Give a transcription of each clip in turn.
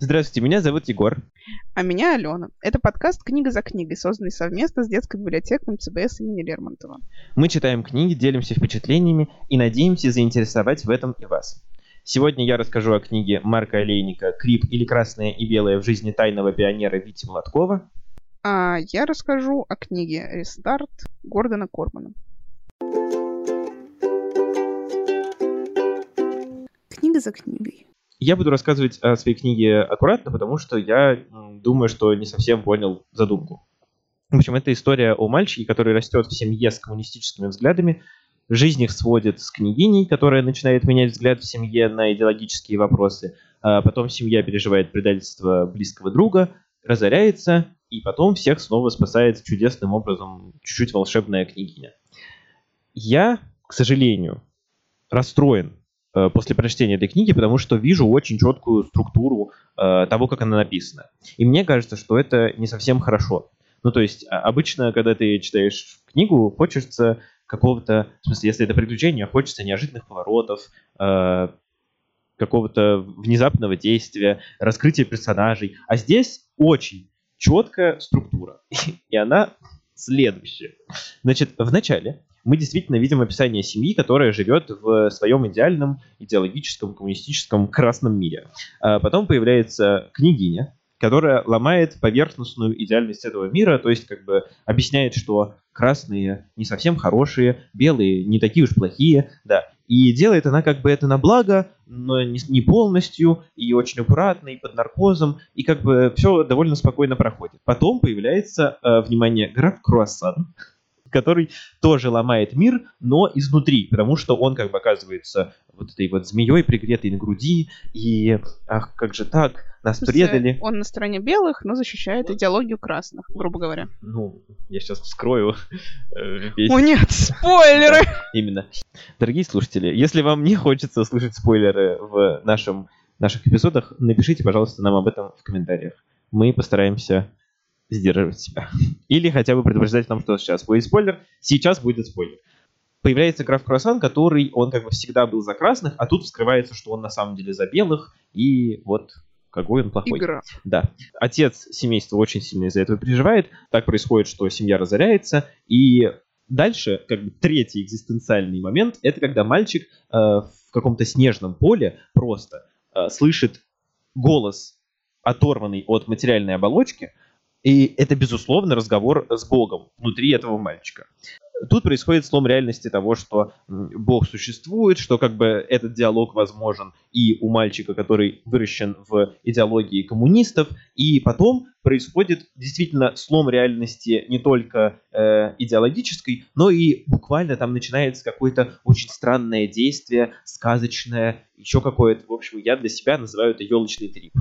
Здравствуйте, меня зовут Егор. А меня Алена. Это подкаст «Книга за книгой», созданный совместно с детской библиотекой МЦБС имени Лермонтова. Мы читаем книги, делимся впечатлениями и надеемся заинтересовать в этом и вас. Сегодня я расскажу о книге Марка Олейника «Крип или красное и белое в жизни тайного пионера Вити Младкова». А я расскажу о книге «Рестарт» Гордона Кормана. Книга за книгой. Я буду рассказывать о своей книге аккуратно, потому что я думаю, что не совсем понял задумку. В общем, это история о мальчике, который растет в семье с коммунистическими взглядами. Жизнь их сводит с княгиней, которая начинает менять взгляд в семье на идеологические вопросы. А потом семья переживает предательство близкого друга, разоряется, и потом всех снова спасает чудесным образом чуть-чуть волшебная княгиня. Я, к сожалению, расстроен после прочтения этой книги, потому что вижу очень четкую структуру э, того, как она написана. И мне кажется, что это не совсем хорошо. Ну, то есть, а, обычно, когда ты читаешь книгу, хочется какого-то, в смысле, если это приключение, хочется неожиданных поворотов, э, какого-то внезапного действия, раскрытия персонажей. А здесь очень четкая структура. И она следующая. Значит, в начале мы действительно видим описание семьи, которая живет в своем идеальном, идеологическом, коммунистическом красном мире. А потом появляется княгиня, которая ломает поверхностную идеальность этого мира, то есть как бы объясняет, что красные не совсем хорошие, белые не такие уж плохие, да. И делает она как бы это на благо, но не, полностью, и очень аккуратно, и под наркозом, и как бы все довольно спокойно проходит. Потом появляется, э, внимание, граф Круассан, который тоже ломает мир, но изнутри, потому что он как бы оказывается вот этой вот змеей, пригретой на груди, и ах, как же так, нас предали. Он на стороне белых, но защищает идеологию красных, грубо говоря. Ну, я сейчас вскрою э, весь... О нет, спойлеры! Именно. Дорогие слушатели, если вам не хочется слышать спойлеры в нашем, наших эпизодах, напишите, пожалуйста, нам об этом в комментариях. Мы постараемся сдерживать себя. Или хотя бы предупреждать нам, что сейчас будет спойлер. Сейчас будет спойлер. Появляется граф Круассан, который, он как бы всегда был за красных, а тут вскрывается, что он на самом деле за белых, и вот какой он плохой. Игра. Да. Отец семейства очень сильно из-за этого переживает. Так происходит, что семья разоряется, и дальше, как бы третий экзистенциальный момент, это когда мальчик э, в каком-то снежном поле просто э, слышит голос, оторванный от материальной оболочки, и это, безусловно, разговор с Богом внутри этого мальчика. Тут происходит слом реальности того, что Бог существует, что как бы этот диалог возможен и у мальчика, который выращен в идеологии коммунистов, и потом происходит действительно слом реальности не только э, идеологической, но и буквально там начинается какое-то очень странное действие, сказочное, еще какое-то, в общем, я для себя называю это елочный трип.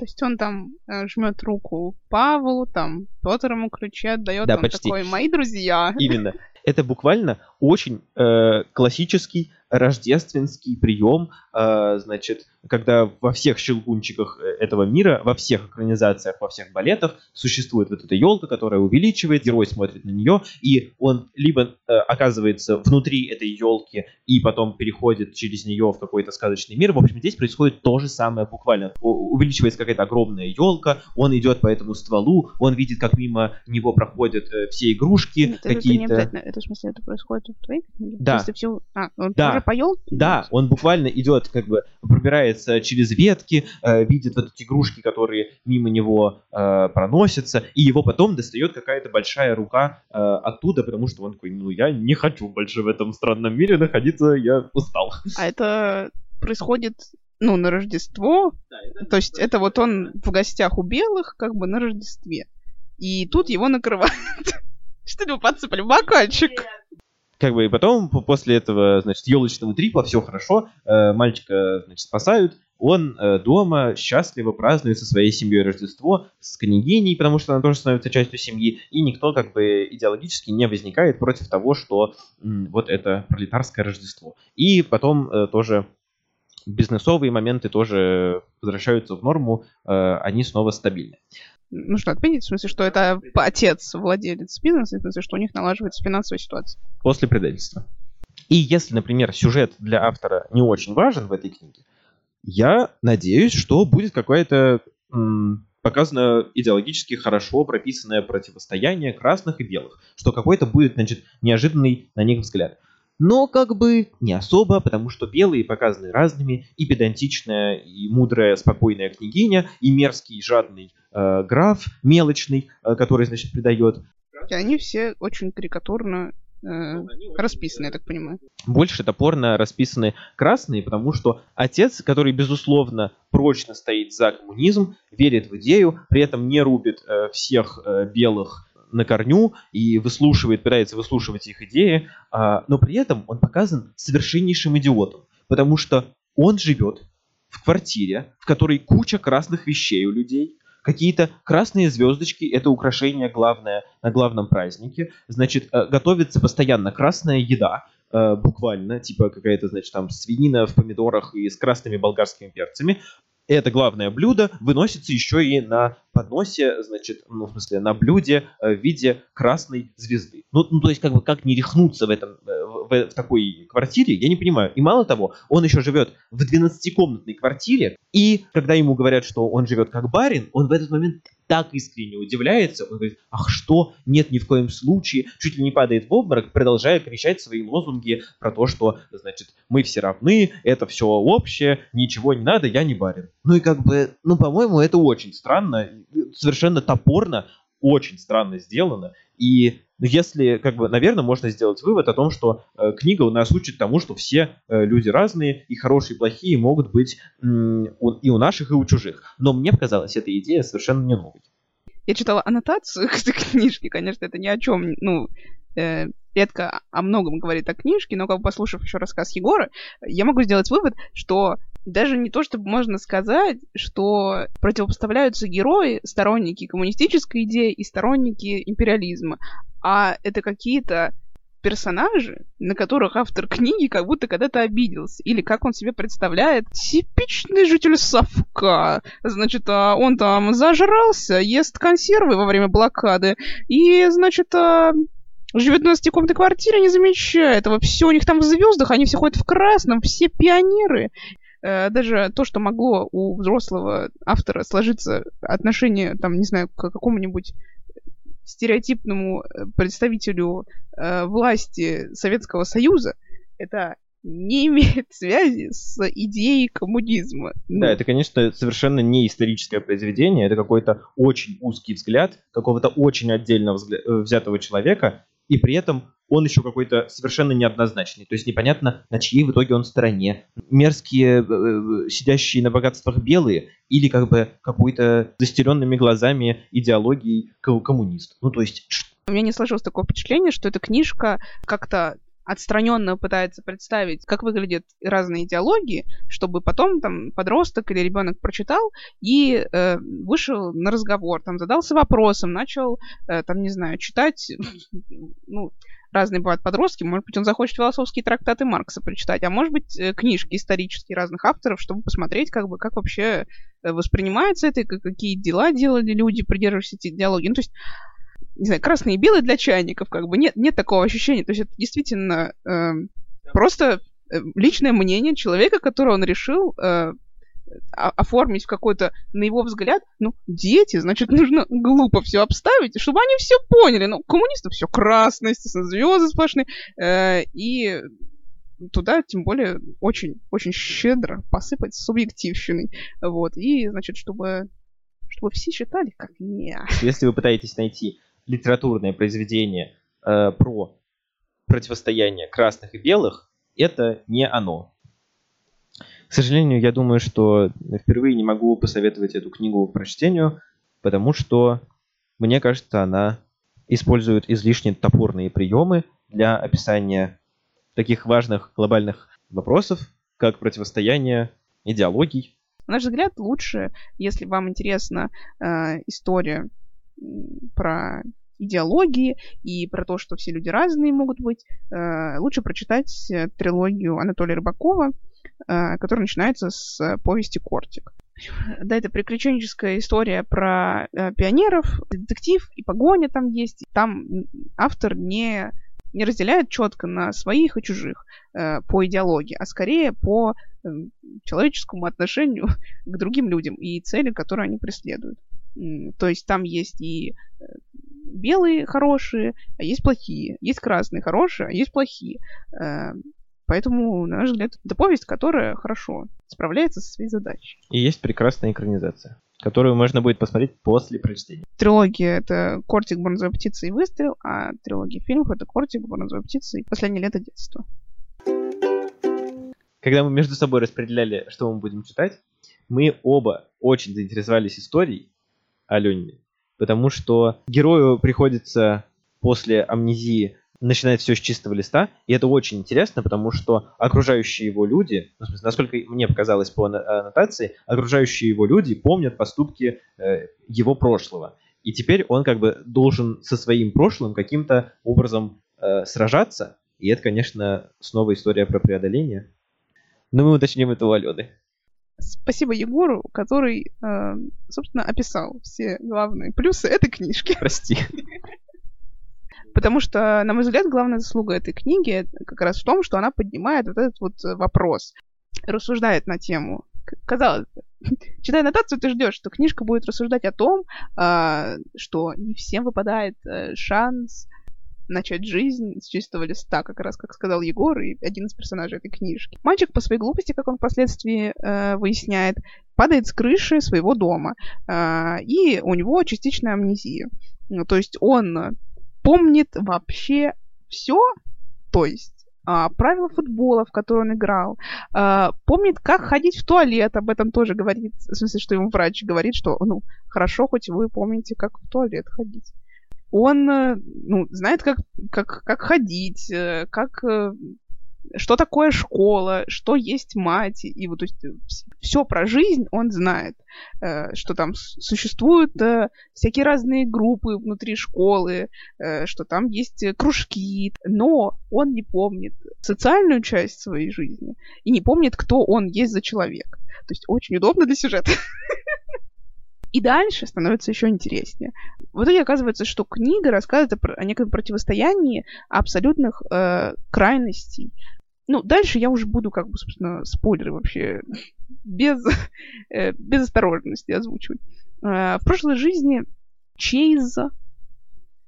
То есть он там э, жмет руку Павлу, там Петр ему ключи отдает, да, он почти. такой, мои друзья. Именно. Это буквально очень э, классический рождественский прием, э, значит, когда во всех щелкунчиках э, этого мира, во всех экранизациях, во всех балетах существует вот эта елка, которая увеличивает, герой смотрит на нее, и он либо э, оказывается внутри этой елки и потом переходит через нее в какой-то сказочный мир. В общем, здесь происходит то же самое буквально. увеличивается какая-то огромная елка, он идет по этому стволу, он видит, как мимо него проходят э, все игрушки какие-то. Это, это в смысле это происходит в твоей книге? Да. Все... А, он да. По елке? Да, он буквально идет, как бы пробирается через ветки, э, видит вот эти игрушки, которые мимо него э, проносятся, и его потом достает какая-то большая рука э, оттуда, потому что он такой, ну я не хочу больше в этом странном мире находиться, я устал. А это происходит ну, на Рождество. Да, это То есть это вот он в гостях у белых, как бы на Рождестве. И тут его накрывают. Что вы подсыпали? Бокальчик. Как бы и потом, после этого, значит, елочного трипа, все хорошо, э, мальчика, значит, спасают, он э, дома счастливо празднует со своей семьей Рождество, с княгиней, потому что она тоже становится частью семьи, и никто как бы идеологически не возникает против того, что м, вот это пролетарское Рождество. И потом э, тоже бизнесовые моменты тоже возвращаются в норму, э, они снова стабильны нужно отметить, в смысле, что это отец владелец бизнеса, в смысле, что у них налаживается финансовая ситуация. После предательства. И если, например, сюжет для автора не очень важен в этой книге, Я надеюсь, что будет какая-то показано идеологически хорошо прописанное противостояние красных и белых, что какой-то будет, значит, неожиданный на них взгляд. Но как бы не особо, потому что белые показаны разными, и педантичная, и мудрая, спокойная княгиня, и мерзкий, жадный э, граф, мелочный, э, который, значит, придает. И они все очень карикатурно э, расписаны, я так понимаю. Больше топорно расписаны красные, потому что отец, который, безусловно, прочно стоит за коммунизм, верит в идею, при этом не рубит э, всех э, белых на корню и выслушивает, пытается выслушивать их идеи, а, но при этом он показан совершеннейшим идиотом, потому что он живет в квартире, в которой куча красных вещей у людей, какие-то красные звездочки, это украшение главное на главном празднике, значит, э, готовится постоянно красная еда, э, буквально, типа какая-то, значит, там свинина в помидорах и с красными болгарскими перцами, это главное блюдо выносится еще и на подносе, значит, ну, в смысле, на блюде э, в виде красной звезды. Ну, ну то есть, как бы, как не рехнуться в этом, э, в, такой квартире, я не понимаю. И мало того, он еще живет в 12-комнатной квартире, и когда ему говорят, что он живет как барин, он в этот момент так искренне удивляется, он говорит, ах что, нет ни в коем случае, чуть ли не падает в обморок, продолжая кричать свои лозунги про то, что, значит, мы все равны, это все общее, ничего не надо, я не барин. Ну и как бы, ну, по-моему, это очень странно, совершенно топорно, очень странно сделано. И если, как бы, наверное, можно сделать вывод о том, что э, книга у нас учит тому, что все э, люди разные, и хорошие, и плохие могут быть э, у, и у наших, и у чужих. Но мне показалась эта идея совершенно не новой. Я читала аннотацию к этой книжке, конечно, это ни о чем, ну, э, редко о многом говорит о книжке, но, как бы послушав еще рассказ Егора, я могу сделать вывод, что даже не то, чтобы можно сказать, что противопоставляются герои, сторонники коммунистической идеи и сторонники империализма, а это какие-то персонажи, на которых автор книги как будто когда-то обиделся. Или как он себе представляет, типичный житель совка. Значит, а он там зажрался, ест консервы во время блокады, и, значит, а, живет на 20-комнатной квартире, не замечает этого. Все у них там в звездах, они все ходят в красном, все пионеры. Э, даже то, что могло у взрослого автора сложиться отношение, там, не знаю, к какому-нибудь стереотипному э, представителю э, власти Советского Союза, это не имеет связи с идеей коммунизма. Ну. Да, это, конечно, совершенно не историческое произведение, это какой-то очень узкий взгляд какого-то очень отдельно взгля- э, взятого человека, и при этом он еще какой-то совершенно неоднозначный. То есть непонятно, на чьей в итоге он стороне. Мерзкие, э, э, сидящие на богатствах белые, или как бы какой-то застеленными глазами идеологией коммунист. Ну, то есть... У меня не сложилось такое впечатление, что эта книжка как-то отстраненно пытается представить, как выглядят разные идеологии, чтобы потом там подросток или ребенок прочитал и э, вышел на разговор, там задался вопросом, начал, э, там, не знаю, читать, ну, разные бывают подростки, может быть, он захочет философские трактаты Маркса прочитать, а может быть, э, книжки исторические разных авторов, чтобы посмотреть, как бы, как вообще э, воспринимается это, какие дела делали люди, придерживаясь этой идеологии. Ну, то есть не знаю, красный и белый для чайников, как бы нет, нет такого ощущения. То есть это действительно э, просто личное мнение человека, которое он решил э, оформить в какой-то, на его взгляд, ну, дети, значит, нужно глупо все обставить, чтобы они все поняли. Ну, коммунистов все красное, естественно, звезды сплошные. Э, и туда, тем более, очень, очень щедро посыпать субъективщиной. Вот. И, значит, чтобы, чтобы все считали, как не. Если вы пытаетесь найти литературное произведение э, про противостояние красных и белых, это не оно. К сожалению, я думаю, что впервые не могу посоветовать эту книгу к прочтению, потому что, мне кажется, она использует излишне топорные приемы для описания таких важных глобальных вопросов, как противостояние идеологий. На наш взгляд, лучше, если вам интересна э, история про идеологии и про то, что все люди разные могут быть, э, лучше прочитать э, трилогию Анатолия Рыбакова, э, которая начинается с повести «Кортик». Да, это приключенческая история про пионеров, детектив и погоня там есть. Там автор не, не разделяет четко на своих и чужих по идеологии, а скорее по человеческому отношению к другим людям и цели, которые они преследуют. То есть там есть и э, белые хорошие, а есть плохие. Есть красные хорошие, а есть плохие. Поэтому, на наш взгляд, это повесть, которая хорошо справляется со своей задачей. И есть прекрасная экранизация, которую можно будет посмотреть после прочтения. Трилогия — это «Кортик, бронзовая птица и выстрел», а трилогия фильмов — это «Кортик, бронзовая птица и последнее лето детства». Когда мы между собой распределяли, что мы будем читать, мы оба очень заинтересовались историей Алёниной, потому что герою приходится после амнезии начинать все с чистого листа, и это очень интересно, потому что окружающие его люди, ну, в смысле, насколько мне показалось по аннотации, окружающие его люди помнят поступки э, его прошлого. И теперь он как бы должен со своим прошлым каким-то образом э, сражаться, и это, конечно, снова история про преодоление. Но мы уточним это у Алены. Спасибо Егору, который, э, собственно, описал все главные плюсы этой книжки. Прости. Потому что, на мой взгляд, главная заслуга этой книги как раз в том, что она поднимает вот этот вот вопрос, рассуждает на тему. Казалось бы, читая нотацию, ты ждешь, что книжка будет рассуждать о том, э, что не всем выпадает э, шанс начать жизнь с чистого листа, как раз как сказал Егор и один из персонажей этой книжки. Мальчик по своей глупости, как он впоследствии э, выясняет, падает с крыши своего дома, э, и у него частичная амнезия. Ну, то есть он помнит вообще все, то есть а, правила футбола, в который он играл, а, помнит, как ходить в туалет, об этом тоже говорит, в смысле, что ему врач говорит, что, ну, хорошо, хоть вы помните, как в туалет ходить. Он э, ну, знает, как, как, как ходить, э, как э, что такое школа, что есть мать, и вот то есть все про жизнь он знает, что там существуют всякие разные группы внутри школы, что там есть кружки, но он не помнит социальную часть своей жизни и не помнит, кто он есть за человек. То есть очень удобно для сюжета. И дальше становится еще интереснее. В итоге оказывается, что книга рассказывает о, неком противостоянии абсолютных э, крайностей. Ну, дальше я уже буду, как бы, собственно, спойлеры вообще без, э, без осторожности озвучивать. Э, в прошлой жизни Чейза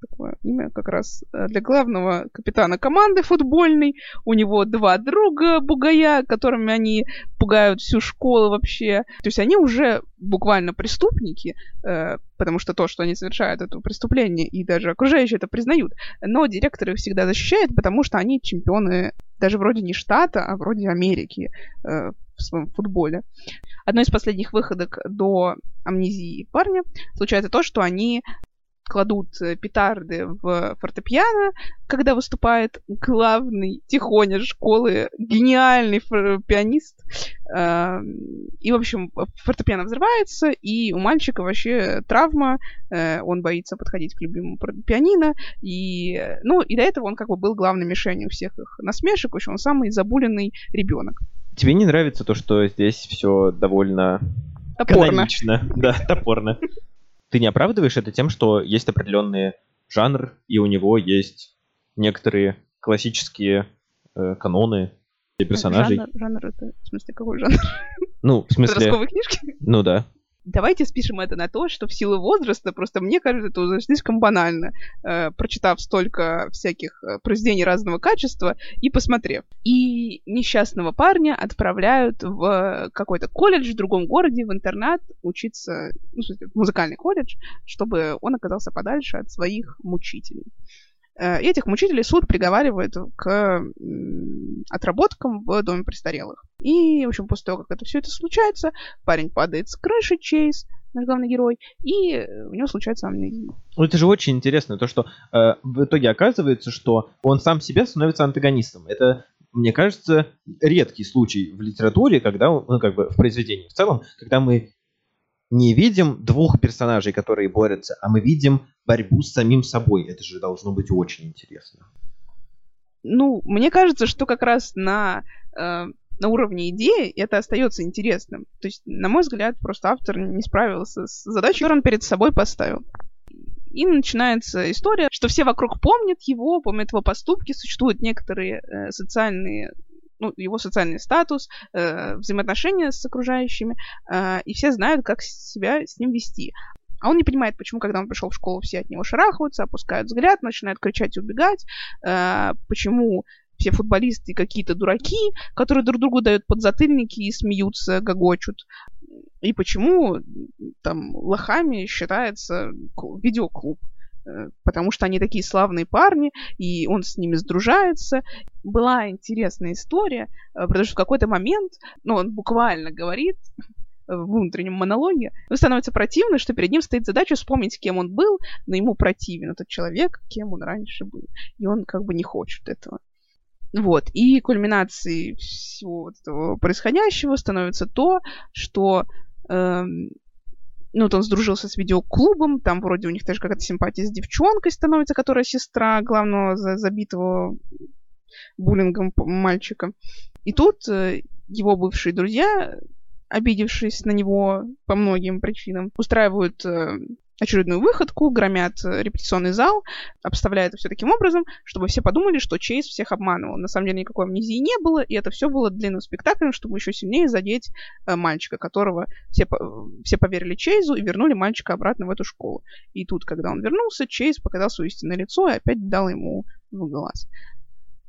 такое имя как раз э, для главного капитана команды футбольной. У него два друга бугая, которыми они пугают всю школу вообще. То есть они уже буквально преступники, э, потому что то, что они совершают это преступление, и даже окружающие это признают. Но директор их всегда защищает, потому что они чемпионы даже вроде не штата, а вроде Америки э, в своем футболе. Одной из последних выходок до амнезии парня случается то, что они кладут э, петарды в фортепиано, когда выступает главный тихоня школы, гениальный пианист. И, в общем, фортепиано взрывается, и у мальчика вообще травма, э, он боится подходить к любимому пианино, и, ну, и до этого он как бы был главной мишенью всех их насмешек, в общем, он самый забуленный ребенок. Тебе не нравится то, что здесь все довольно топорно. канонично, да, топорно ты не оправдываешь это тем, что есть определенный жанр, и у него есть некоторые классические э, каноны для персонажей. Жанр, жанр это, в смысле, какой жанр? Ну, в смысле... Подростковые книжки? Ну да давайте спишем это на то, что в силу возраста, просто мне кажется, это уже слишком банально, э, прочитав столько всяких э, произведений разного качества и посмотрев. И несчастного парня отправляют в какой-то колледж в другом городе, в интернат, учиться, ну, в музыкальный колледж, чтобы он оказался подальше от своих мучителей. Э, этих мучителей суд приговаривает к отработкам в доме престарелых. И, в общем, после того, как это все это случается, парень падает с крыши, Чейз, наш главный герой, и у него случается амнезия. Ну, это же очень интересно, то, что э, в итоге оказывается, что он сам себе становится антагонистом. Это, мне кажется, редкий случай в литературе, когда, ну, как бы в произведении в целом, когда мы не видим двух персонажей, которые борются, а мы видим борьбу с самим собой. Это же должно быть очень интересно. Ну, мне кажется, что как раз на, э, на уровне идеи это остается интересным. То есть, на мой взгляд, просто автор не справился с задачей, которую он перед собой поставил. И начинается история, что все вокруг помнят его, помнят его поступки, существуют некоторые э, социальные ну, его социальный статус, э, взаимоотношения с окружающими, э, и все знают, как себя с ним вести. А он не понимает, почему, когда он пришел в школу, все от него шарахаются, опускают взгляд, начинают кричать и убегать, э, почему все футболисты какие-то дураки, которые друг другу дают подзатыльники и смеются, гогочут. И почему там лохами считается видеоклуб потому что они такие славные парни, и он с ними сдружается. Была интересная история, э, потому что в какой-то момент, ну, он буквально говорит, в внутреннем монологе, ему становится противно, что перед ним стоит задача вспомнить, кем он был, но ему противен этот человек, кем он раньше был. И он как бы не хочет этого. Вот. И кульминацией всего этого происходящего становится то, что эм, ну, вот он сдружился с видеоклубом, там вроде у них тоже какая-то симпатия с девчонкой становится, которая сестра главного забитого буллингом мальчика. И тут э, его бывшие друзья обидевшись на него по многим причинам, устраивают э, очередную выходку, громят э, репетиционный зал, обставляют все таким образом, чтобы все подумали, что Чейз всех обманывал. На самом деле никакой амнезии не было, и это все было длинным спектаклем, чтобы еще сильнее задеть э, мальчика, которого все, все поверили Чейзу и вернули мальчика обратно в эту школу. И тут, когда он вернулся, Чейз показал свое истинное лицо и опять дал ему в глаз.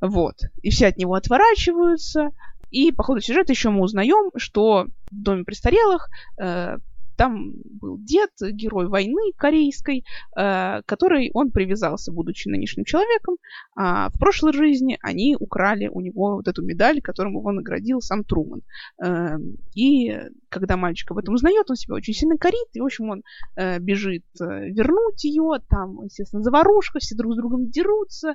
Вот. И все от него отворачиваются, и по ходу сюжета еще мы узнаем, что в доме престарелых э, там был дед, герой войны корейской, э, который он привязался, будучи нынешним человеком. А в прошлой жизни они украли у него вот эту медаль, которым его наградил сам Труман. Э, и когда мальчик об этом узнает, он себя очень сильно корит, и, в общем, он э, бежит э, вернуть ее, там, естественно, заварушка, все друг с другом дерутся,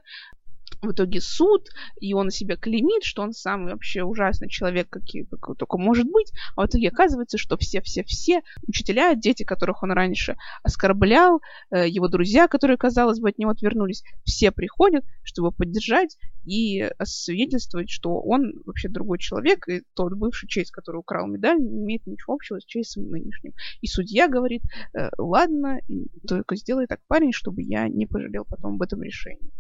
в итоге суд, и он себя клеймит, что он самый вообще ужасный человек, какой, какой только может быть, а в итоге оказывается, что все-все-все учителя, дети, которых он раньше оскорблял, э, его друзья, которые, казалось бы, от него отвернулись, все приходят, чтобы поддержать и свидетельствовать, что он вообще другой человек, и тот бывший Чейз, который украл медаль, не имеет ничего общего с Чейзом нынешним. И судья говорит, э, ладно, только сделай так, парень, чтобы я не пожалел потом об этом решении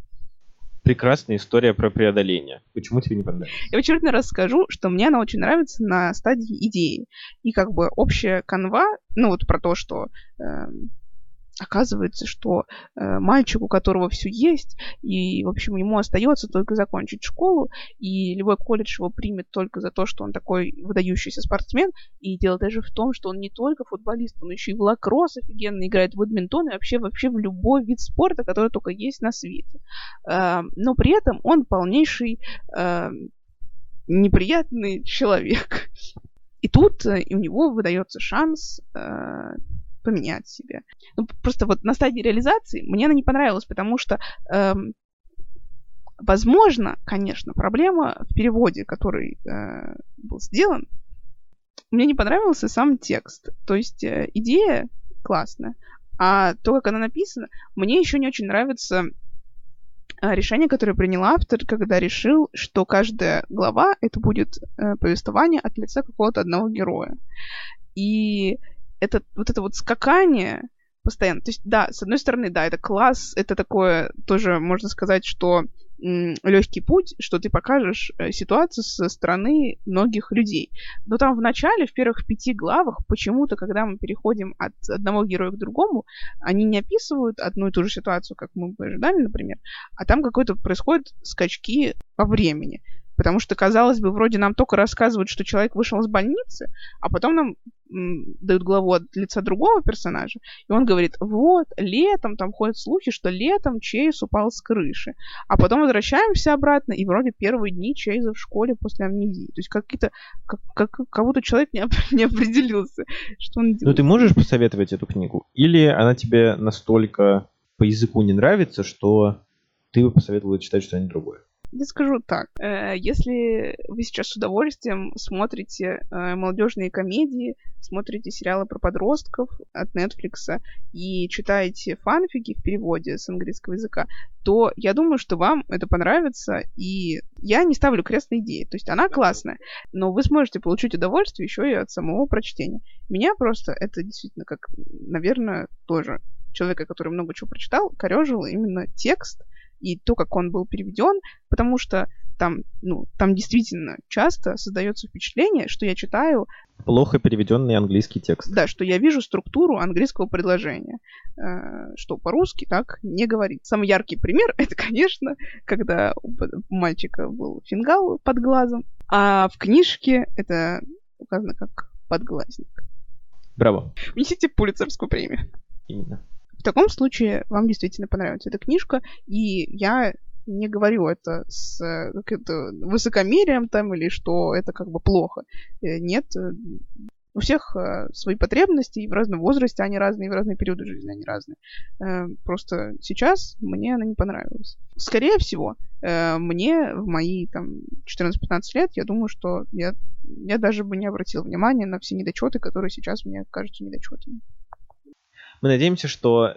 прекрасная история про преодоление. Почему тебе не понравилось? Я в очередной раз скажу, что мне она очень нравится на стадии идеи. И как бы общая канва, ну вот про то, что э, Оказывается, что э, мальчик, у которого все есть, и, в общем, ему остается только закончить школу, и любой колледж его примет только за то, что он такой выдающийся спортсмен. И дело даже в том, что он не только футболист, он еще и в лакросс офигенно играет, в бадминтон и вообще, вообще в любой вид спорта, который только есть на свете. Э, но при этом он полнейший э, неприятный человек. И тут э, у него выдается шанс э, поменять себе. Ну, просто вот на стадии реализации мне она не понравилась, потому что, эм, возможно, конечно, проблема в переводе, который э, был сделан. Мне не понравился сам текст. То есть э, идея классная, а то, как она написана, мне еще не очень нравится э, решение, которое принял автор, когда решил, что каждая глава это будет э, повествование от лица какого-то одного героя. И это вот это вот скакание постоянно. То есть, да, с одной стороны, да, это класс, это такое тоже, можно сказать, что легкий путь, что ты покажешь э, ситуацию со стороны многих людей. Но там в начале, в первых пяти главах, почему-то, когда мы переходим от одного героя к другому, они не описывают одну и ту же ситуацию, как мы бы ожидали, например, а там какой-то происходят скачки по времени. Потому что, казалось бы, вроде нам только рассказывают, что человек вышел из больницы, а потом нам дают главу от лица другого персонажа, и он говорит, вот, летом, там ходят слухи, что летом Чейз упал с крыши. А потом возвращаемся обратно, и вроде первые дни Чейза в школе после амнезии. То есть какие-то, как, как, как будто человек не, не определился, что он делает. Ну, ты можешь посоветовать эту книгу? Или она тебе настолько по языку не нравится, что ты бы посоветовала читать что-нибудь другое? Я скажу так. Э, если вы сейчас с удовольствием смотрите э, молодежные комедии, смотрите сериалы про подростков от Netflix и читаете фанфики в переводе с английского языка, то я думаю, что вам это понравится. И я не ставлю крест на идее. То есть она классная, но вы сможете получить удовольствие еще и от самого прочтения. Меня просто это действительно как, наверное, тоже человека, который много чего прочитал, корежило именно текст, и то, как он был переведен, потому что там, ну, там действительно часто создается впечатление, что я читаю плохо переведенный английский текст. Да, что я вижу структуру английского предложения, э, что по-русски так не говорит. Самый яркий пример это, конечно, когда у мальчика был фингал под глазом, а в книжке это указано как подглазник. Браво. Внесите пулицерскую премию. Именно. В таком случае вам действительно понравится эта книжка, и я не говорю это с это, высокомерием там или что это как бы плохо. Э, нет, э, у всех э, свои потребности, и в разном возрасте они разные, и в разные периоды жизни они разные. Просто сейчас мне она не понравилась. Скорее всего, мне в мои там 14-15 лет, я думаю, что я, я даже бы не обратил внимания на все недочеты, которые сейчас мне кажутся недочетами. Мы надеемся, что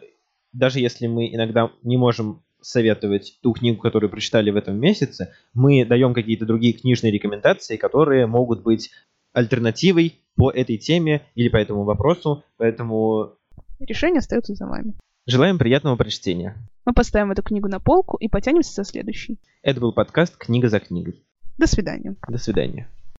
даже если мы иногда не можем советовать ту книгу, которую прочитали в этом месяце, мы даем какие-то другие книжные рекомендации, которые могут быть альтернативой по этой теме или по этому вопросу, поэтому... Решение остается за вами. Желаем приятного прочтения. Мы поставим эту книгу на полку и потянемся со следующей. Это был подкаст «Книга за книгой». До свидания. До свидания.